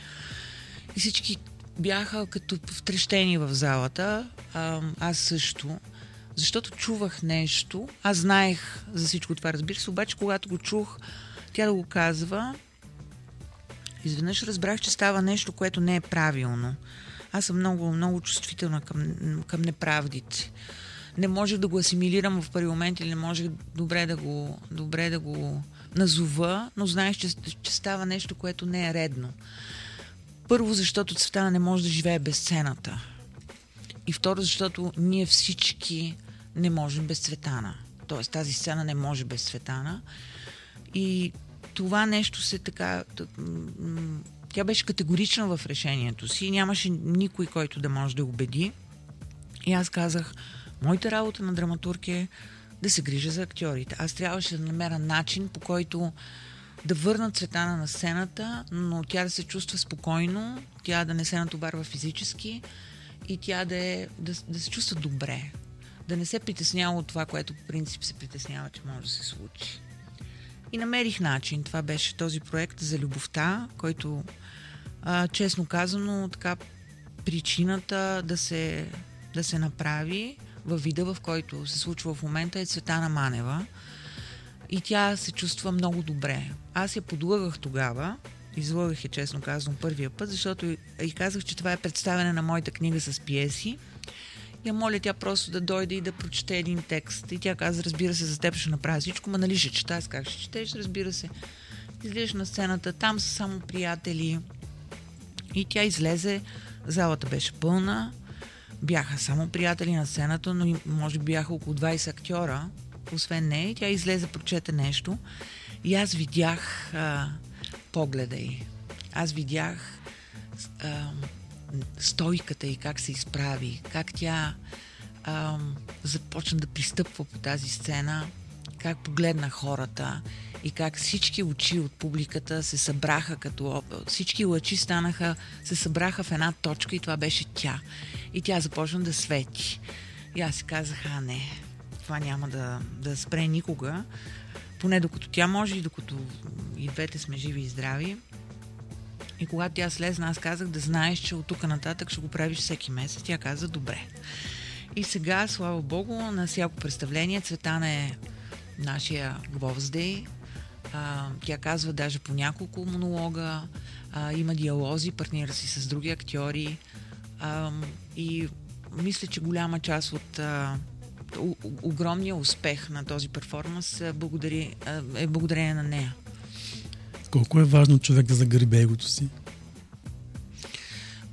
Speaker 2: И всички бяха като втрещени в залата. А, аз също. Защото чувах нещо. Аз знаех за всичко това, разбира се, обаче когато го чух, тя да го казва, изведнъж разбрах, че става нещо, което не е правилно. Аз съм много, много чувствителна към, към неправдите. Не можех да го асимилирам в първи момент или не можех добре да го, добре да го назова, но знаех, че, че става нещо, което не е редно. Първо, защото Цветана не може да живее без сцената. И второ, защото ние всички не можем без Цветана. Тоест тази сцена не може без Цветана. И това нещо се така... Тя беше категорична в решението си. Нямаше никой, който да може да убеди. И аз казах, моята работа на драматург е да се грижа за актьорите. Аз трябваше да намеря начин, по който да върна Цветана на сцената, но тя да се чувства спокойно, тя да не се натоварва физически и тя да, е, да, да се чувства добре. Да не се притеснява от това, което по принцип се притеснява, че може да се случи. И намерих начин. Това беше този проект за любовта, който, а, честно казано, така причината да се, да се направи във вида, в който се случва в момента е Цветана Манева. И тя се чувства много добре. Аз я подлъгах тогава, излъгах я, честно казвам, първия път, защото и казах, че това е представяне на моята книга с пиеси я моля тя просто да дойде и да прочете един текст. И тя каза, разбира се, за теб ще направя всичко, ма нали ще чета, аз как ще четеш, разбира се. Излизаш на сцената, там са само приятели. И тя излезе, залата беше пълна, бяха само приятели на сцената, но може би бяха около 20 актьора, освен нея. Тя излезе, прочете нещо. И аз видях а, погледа й. Аз видях а, стойката и как се изправи, как тя а, започна да пристъпва по тази сцена, как погледна хората и как всички очи от публиката се събраха като... Всички лъчи станаха, се събраха в една точка и това беше тя. И тя започна да свети. И аз си казах, а не, това няма да, да спре никога. Поне докато тя може и докато и двете сме живи и здрави. И когато тя слезна, аз казах да знаеш, че от тук нататък ще го правиш всеки месец. Тя каза добре. И сега, слава богу, на всяко представление Цветана е нашия гвоздей. А, тя казва даже по няколко монолога. А, има диалози, партнира си с други актьори. А, и мисля, че голяма част от а, огромния успех на този перформанс е, е благодарение на нея.
Speaker 1: Колко е важно човек да загърби егото си?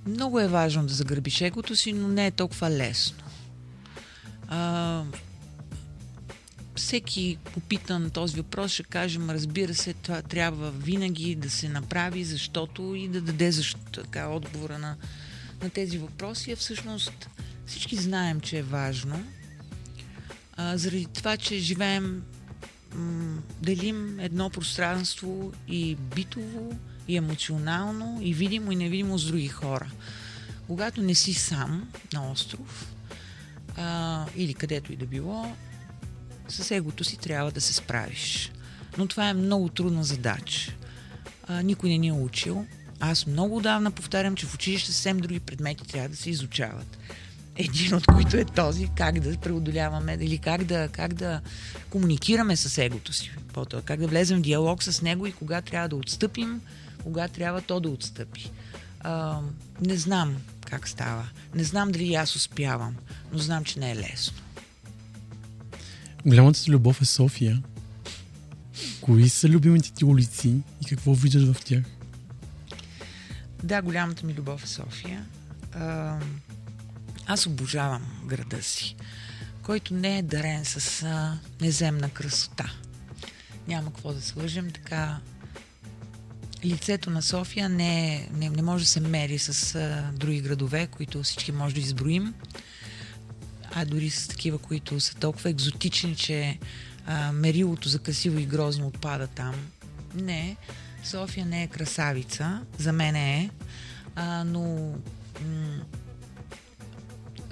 Speaker 2: Много е важно да загърбиш егото си, но не е толкова лесно. А, всеки попитан този въпрос ще кажем, разбира се, това трябва винаги да се направи, защото и да даде защо, така, отговора на, на тези въпроси. А всъщност всички знаем, че е важно. А, заради това, че живеем делим едно пространство и битово, и емоционално, и видимо, и невидимо с други хора. Когато не си сам на остров, а, или където и да било, с егото си трябва да се справиш. Но това е много трудна задача. А, никой не ни е учил. Аз много давна повтарям, че в училище съвсем други предмети трябва да се изучават един от които е този, как да преодоляваме или как да, как да комуникираме с егото си. Как да влезем в диалог с него и кога трябва да отстъпим, кога трябва то да отстъпи. А, не знам как става. Не знам дали аз успявам, но знам, че не е лесно.
Speaker 1: Голямата си любов е София. Кои са любимите ти улици и какво виждаш в тях?
Speaker 2: Да, голямата ми любов е София. А, аз обожавам града си, който не е дарен с а, неземна красота. Няма какво да слъжим, така лицето на София не, е, не, не може да се мери с а, други градове, които всички може да изброим, а дори с такива, които са толкова екзотични, че а, мерилото за красиво и грозно отпада там. Не, София не е красавица, за мен е, а, но м-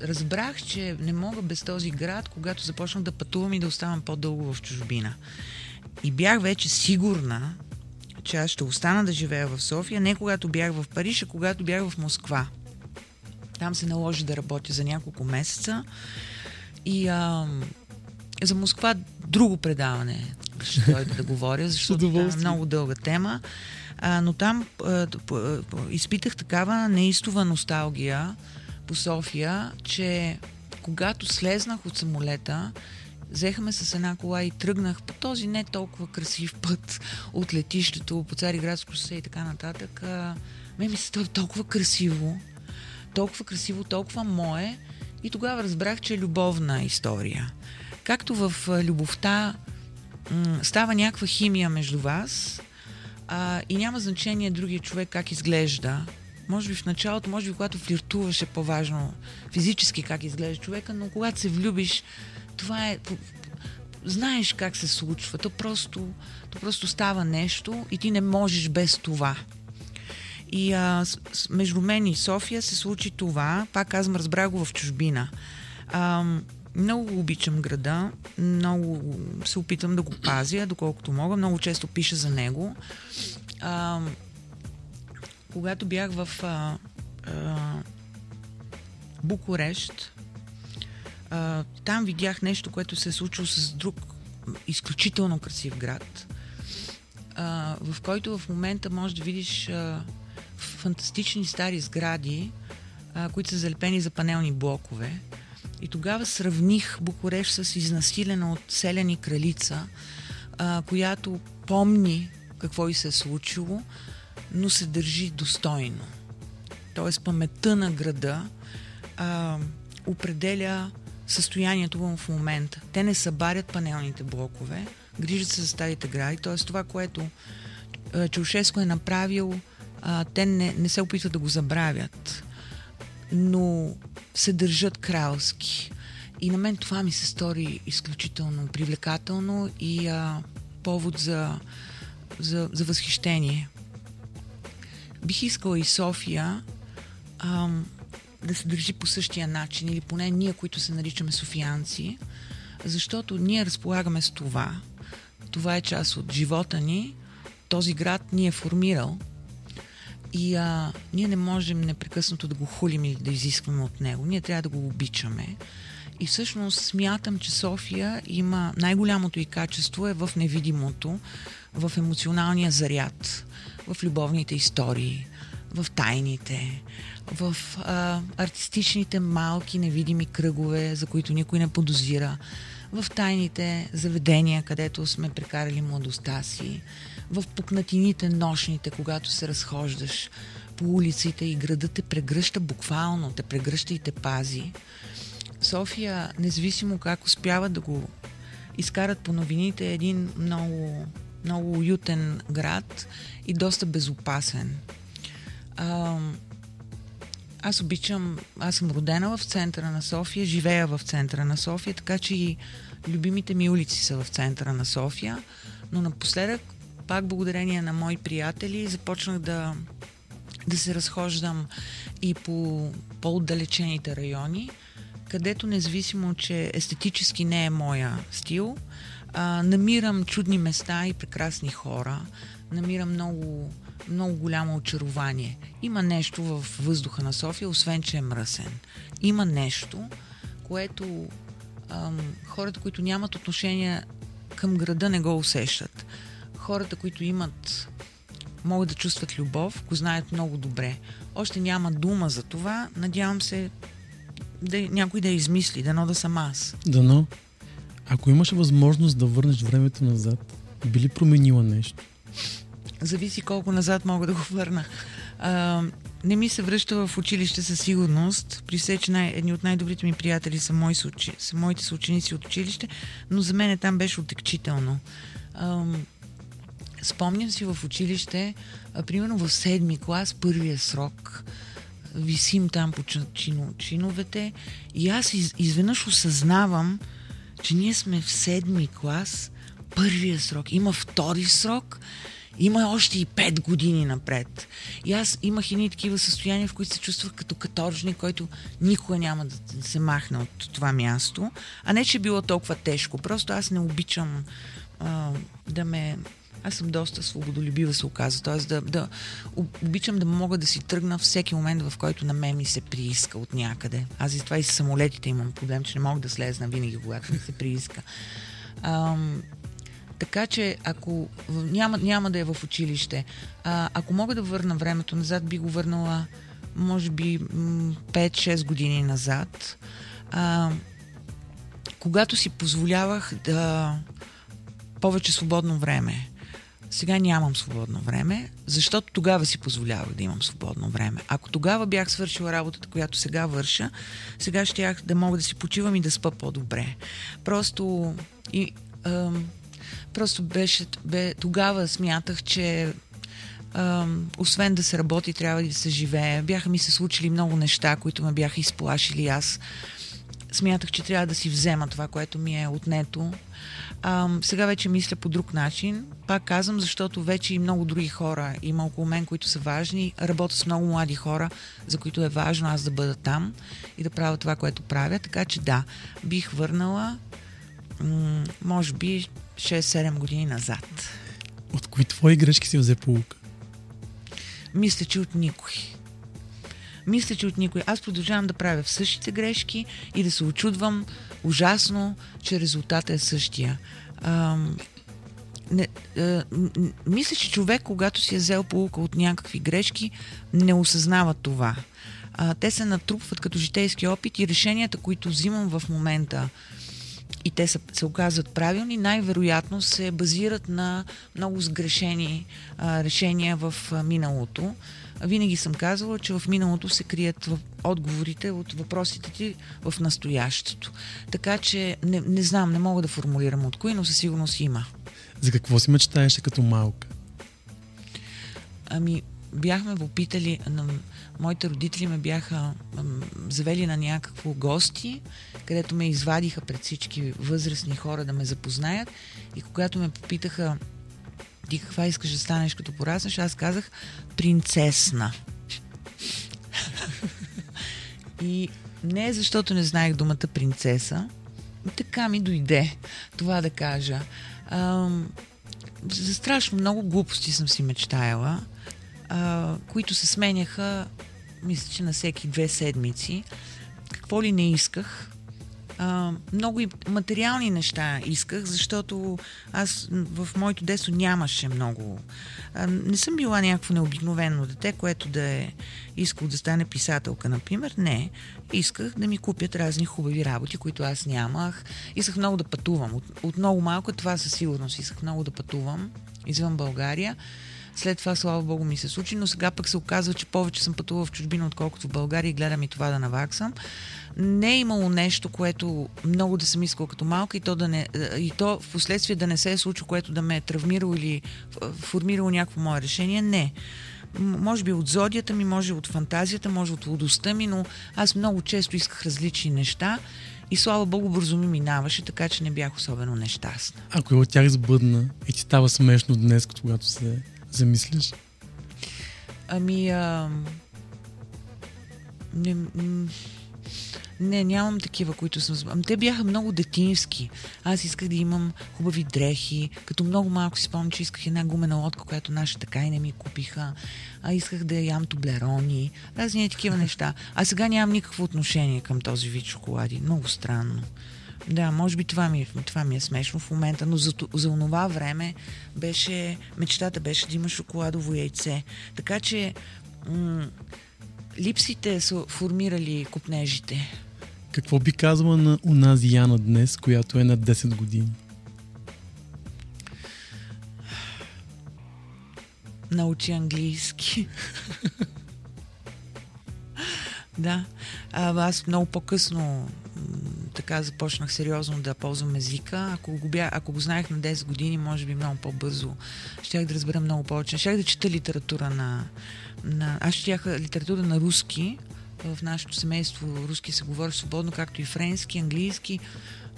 Speaker 2: разбрах, че не мога без този град, когато започнах да пътувам и да оставам по-дълго в чужбина. И бях вече сигурна, че аз ще остана да живея в София, не когато бях в Париж, а когато бях в Москва. Там се наложи да работя за няколко месеца. И а, за Москва друго предаване ще дойда да говоря, защото е много дълга тема. А, но там а, изпитах такава неистова носталгия по София, че когато слезнах от самолета, взехме с една кола и тръгнах по този не толкова красив път от летището по Цариградско шосе и така нататък. Ме ми се става толкова красиво, толкова красиво, толкова мое и тогава разбрах, че е любовна история. Както в любовта м- става някаква химия между вас а, и няма значение другия човек как изглежда. Може би в началото, може би когато флиртуваш е по-важно физически как изглежда човека, но когато се влюбиш, това е... Знаеш как се случва. То просто, то просто става нещо и ти не можеш без това. И а, между мен и София се случи това. Пак казвам, разбрах го в чужбина. А, много обичам града, много се опитам да го пазя, доколкото мога. Много често пиша за него. А, когато бях в а, а, Букурещ, а, там видях нещо, което се е случило с друг изключително красив град, а, в който в момента можеш да видиш а, фантастични стари сгради, а, които са залепени за панелни блокове. И тогава сравних Букуреш с изнасилена от селени кралица, а, която помни какво и се е случило, но се държи достойно. Тоест паметта на града а, определя състоянието му в момента. Те не събарят панелните блокове, грижат се за старите гради, т.е. това, което Чаушеско е направил, а, те не, не се опитват да го забравят, но се държат кралски. И на мен това ми се стори изключително привлекателно и а, повод за, за, за възхищение. Бих искала и София ам, да се държи по същия начин, или поне ние, които се наричаме софианци, защото ние разполагаме с това. Това е част от живота ни. Този град ни е формирал и а, ние не можем непрекъснато да го хулим или да изискваме от него. Ние трябва да го обичаме. И всъщност смятам, че София има най-голямото и качество е в невидимото, в емоционалния заряд, в любовните истории, в тайните, в а, артистичните малки невидими кръгове, за които никой не подозира, в тайните заведения, където сме прекарали младостта си, в пукнатините нощните, когато се разхождаш по улиците и градът те прегръща буквално, те прегръща и те пази. София, независимо как успяват да го изкарат по новините, е един много, много уютен град и доста безопасен. А, аз обичам, аз съм родена в центъра на София, живея в центъра на София, така че и любимите ми улици са в центъра на София, но напоследък, пак благодарение на мои приятели, започнах да, да се разхождам и по по-отдалечените райони, където независимо, че естетически не е моя стил, а, намирам чудни места и прекрасни хора, намирам много много голямо очарование. Има нещо в въздуха на София, освен че е мръсен. Има нещо, което ам, хората, които нямат отношение към града, не го усещат. Хората, които имат могат да чувстват любов, го знаят много добре. Още няма дума за това. Надявам се да, някой да измисли, дано да съм аз.
Speaker 1: Дано. Ако имаш възможност да върнеш времето назад, би ли променила нещо?
Speaker 2: зависи колко назад мога да го върна. А, не ми се връща в училище със сигурност. При все, че най- едни от най-добрите ми приятели са, мои съучи, са моите съученици от училище, но за мен там беше отекчително. А, спомням си в училище, а, примерно в седми клас, първия срок, висим там по чино, чиновете и аз из, изведнъж осъзнавам, че ние сме в седми клас, първия срок. Има втори срок, има още и пет години напред. И аз имах и такива състояния, в които се чувствах като каторжник, който никога няма да се махне от това място. А не, че било толкова тежко. Просто аз не обичам а, да ме аз съм доста свободолюбива, се оказа. Тоест да, да обичам да мога да си тръгна всеки момент, в който на мен ми се прииска от някъде. Аз и това и с самолетите имам проблем, че не мога да слезна винаги, когато ми се прииска. Ам, така че, ако няма, няма да е в училище, а, ако мога да върна времето назад, би го върнала, може би, 5-6 години назад. А, когато си позволявах да повече свободно време. Сега нямам свободно време, защото тогава си позволявах да имам свободно време. Ако тогава бях свършила работата, която сега върша, сега щях да мога да си почивам и да спа по-добре. Просто и, ам, просто беше, бе, тогава смятах, че ам, освен да се работи, трябва и да се живее. Бяха ми се случили много неща, които ме бяха изплашили. Аз смятах, че трябва да си взема това, което ми е отнето. А, сега вече мисля по друг начин. Пак казвам, защото вече и много други хора има около мен, които са важни. Работя с много млади хора, за които е важно аз да бъда там и да правя това, което правя. Така че да, бих върнала м- може би 6-7 години назад.
Speaker 1: От кои твои грешки си взе полука?
Speaker 2: Мисля, че от никой. Мисля, че от никой. Аз продължавам да правя в същите грешки и да се очудвам ужасно, че резултатът е същия. А, не, а, мисля, че човек, когато си е взел полука от някакви грешки, не осъзнава това. А, те се натрупват като житейски опит и решенията, които взимам в момента, и те са, се оказват правилни, най-вероятно се базират на много сгрешени а, решения в а, миналото. Винаги съм казвала, че в миналото се крият отговорите от въпросите ти в настоящето. Така че не, не знам, не мога да формулирам от кои, но със сигурност има.
Speaker 1: За какво си мечтаеше като малка?
Speaker 2: Ами, бяхме попитали, на, моите родители ме бяха завели на някакво гости, където ме извадиха пред всички възрастни хора да ме запознаят и когато ме попитаха ти каква искаш да станеш като пораснеш, аз казах принцесна. и не защото не знаех думата принцеса, така ми дойде това да кажа. А, за страшно много глупости съм си мечтаяла, а, които се сменяха, мисля, че на всеки две седмици. Какво ли не исках, а, много и материални неща исках, защото аз в моето детство нямаше много. А, не съм била някакво необикновено дете, което да е искал да стане писателка, например. Не. Исках да ми купят разни хубави работи, които аз нямах. Исках много да пътувам. От, от много малко това със сигурност. Исках много да пътувам извън България. След това, слава Богу, ми се случи, но сега пък се оказва, че повече съм пътувала в чужбина, отколкото в България и гледам и това да наваксам. Не е имало нещо, което много да съм искала като малка и то, да не, и то в последствие да не се е случило, което да ме е травмирало или формирало някакво мое решение. Не може би от зодията ми, може от фантазията, може от лудостта ми, но аз много често исках различни неща и слава богу бързо ми минаваше, така че не бях особено нещастна.
Speaker 1: Ако от тях сбъдна и ти става смешно днес, когато се замислиш?
Speaker 2: Ами, а... не, не, нямам такива, които съм... Ами те бяха много детински. Аз исках да имам хубави дрехи. Като много малко си спомням, че исках една гумена лодка, която наши така и не ми купиха. А исках да ям тублерони. Разни такива неща. А сега нямам никакво отношение към този вид шоколади. Много странно. Да, може би това ми, това ми е смешно в момента, но за, за онова време беше, мечтата беше да има шоколадово яйце. Така че м- липсите са формирали купнежите.
Speaker 1: Какво би казала на унази Яна днес, която е на 10 години?
Speaker 2: Научи английски. да. А, аз много по-късно така започнах сериозно да ползвам езика. Ако го, бя, ако го знаех на 10 години, може би много по-бързо щях да разбера много повече. Щях да чета литература на... на аз четях литература на руски. В нашето семейство руски се говори свободно, както и френски, английски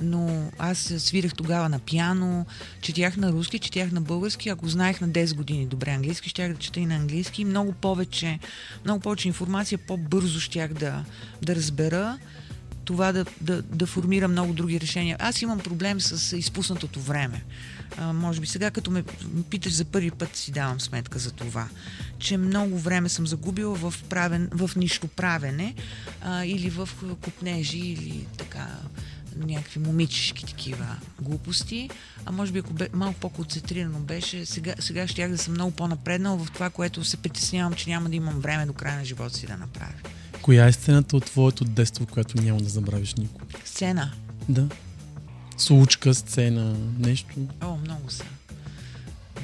Speaker 2: но аз свирах тогава на пиано, четях на руски, четях на български. Ако знаех на 10 години добре английски, щях да чета и на английски. Много повече, много повече информация, по-бързо щях да, да разбера това да, да, да формира много други решения. Аз имам проблем с изпуснатото време. А, може би сега, като ме питаш за първи път, си давам сметка за това, че много време съм загубила в, правен, в нищо правене а, или в купнежи или така някакви момичешки такива глупости, а може би ако бе, малко по-концентрирано беше, сега, сега щях да съм много по-напреднал в това, което се притеснявам, че няма да имам време до края на живота си да направя.
Speaker 1: Коя е сцената от твоето детство, която няма да забравиш никога?
Speaker 2: Сцена?
Speaker 1: Да. Случка, сцена, нещо?
Speaker 2: О, много са.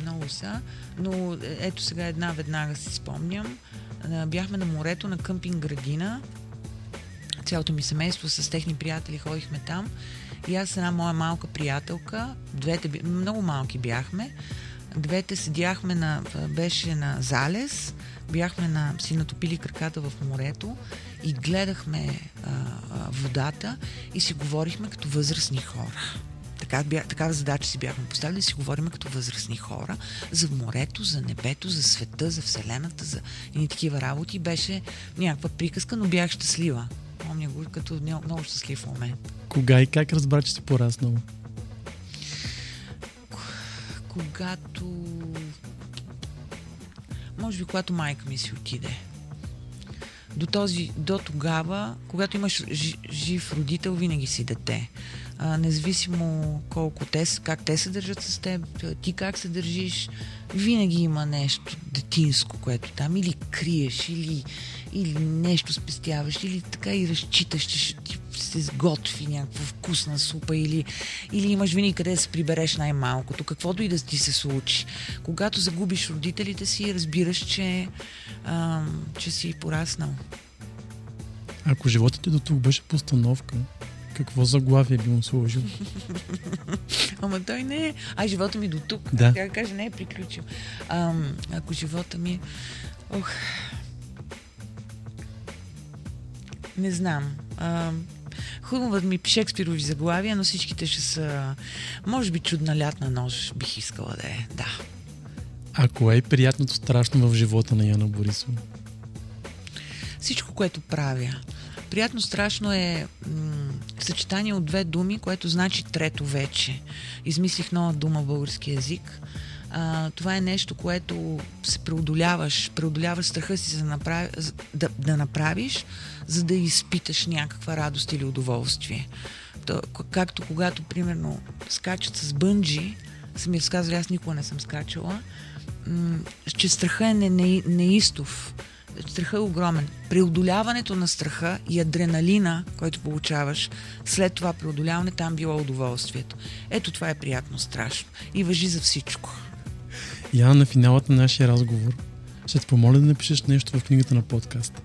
Speaker 2: Много са. Но ето сега една веднага си спомням. Бяхме на морето на къмпинг градина цялото ми семейство с техни приятели ходихме там. И аз една моя малка приятелка, двете, много малки бяхме, двете седяхме на, беше на залез, бяхме на, си натопили краката в морето и гледахме а, водата и си говорихме като възрастни хора. Така, бя, такава задача си бяхме поставили си говорим като възрастни хора за морето, за небето, за света, за Вселената, за и такива работи. Беше някаква приказка, но бях щастлива. Помня го като много щастлив момент.
Speaker 1: Кога и как разбра, че си пораснал?
Speaker 2: Когато... Може би, когато майка ми си отиде. До, този, до тогава, когато имаш жив родител, винаги си дете. А, независимо колко те, как те се държат с теб, ти как се държиш, винаги има нещо детинско, което там или криеш, или, или нещо спестяваш, или така и разчиташ, че ще ти се сготви някаква вкусна супа, или, или имаш винаги къде да се прибереш най-малкото, каквото и да ти се случи. Когато загубиш родителите си, разбираш, че, а, че си пораснал.
Speaker 1: Ако животът ти до тук беше постановка, какво заглавие би му сложил?
Speaker 2: Ама той не е. А живота ми до тук.
Speaker 1: Да.
Speaker 2: Тя каже, не е приключил. А, ако живота ми... Ох, не знам. А, хубават ми Шекспирови заглавия, но всичките ще са... Може би чудна лятна нощ бих искала да е. Да.
Speaker 1: А кое е приятното страшно в живота на Яна Борисова?
Speaker 2: Всичко, което правя. Приятно страшно е м- съчетание от две думи, което значи трето вече. Измислих нова дума в български язик. А, това е нещо, което се преодоляваш, преодоляваш страха си за направи, да, да направиш, за да изпиташ някаква радост или удоволствие. То, както когато, примерно, скачат с бънджи, са ми разказали, аз никога не съм скачала, м- че страха е не, не, неистов. Страха е огромен. Преодоляването на страха и адреналина, който получаваш, след това преодоляване, там било удоволствието. Ето това е приятно страшно. И въжи за всичко.
Speaker 1: Я на финалът на нашия разговор ще те помоля да напишеш нещо в книгата на подкаст.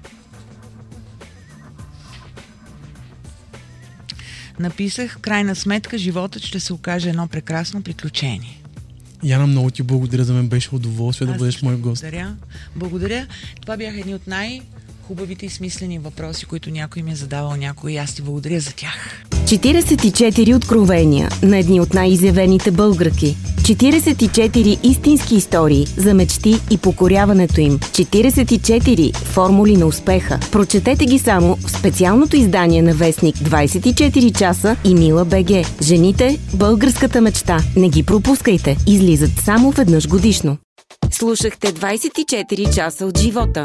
Speaker 2: Написах, крайна сметка, животът ще се окаже едно прекрасно приключение.
Speaker 1: Яна, много ти благодаря, за мен беше удоволствие
Speaker 2: Аз
Speaker 1: да бъдеш мой гост.
Speaker 2: Благодаря. Благодаря. Това бяха едни от най- хубавите и смислени въпроси, които някой ми е задавал някой и аз ти благодаря за тях.
Speaker 3: 44 откровения на едни от най-изявените българки. 44 истински истории за мечти и покоряването им. 44 формули на успеха. Прочетете ги само в специалното издание на Вестник 24 часа и Мила БГ. Жените – българската мечта. Не ги пропускайте. Излизат само веднъж годишно. Слушахте 24 часа от живота.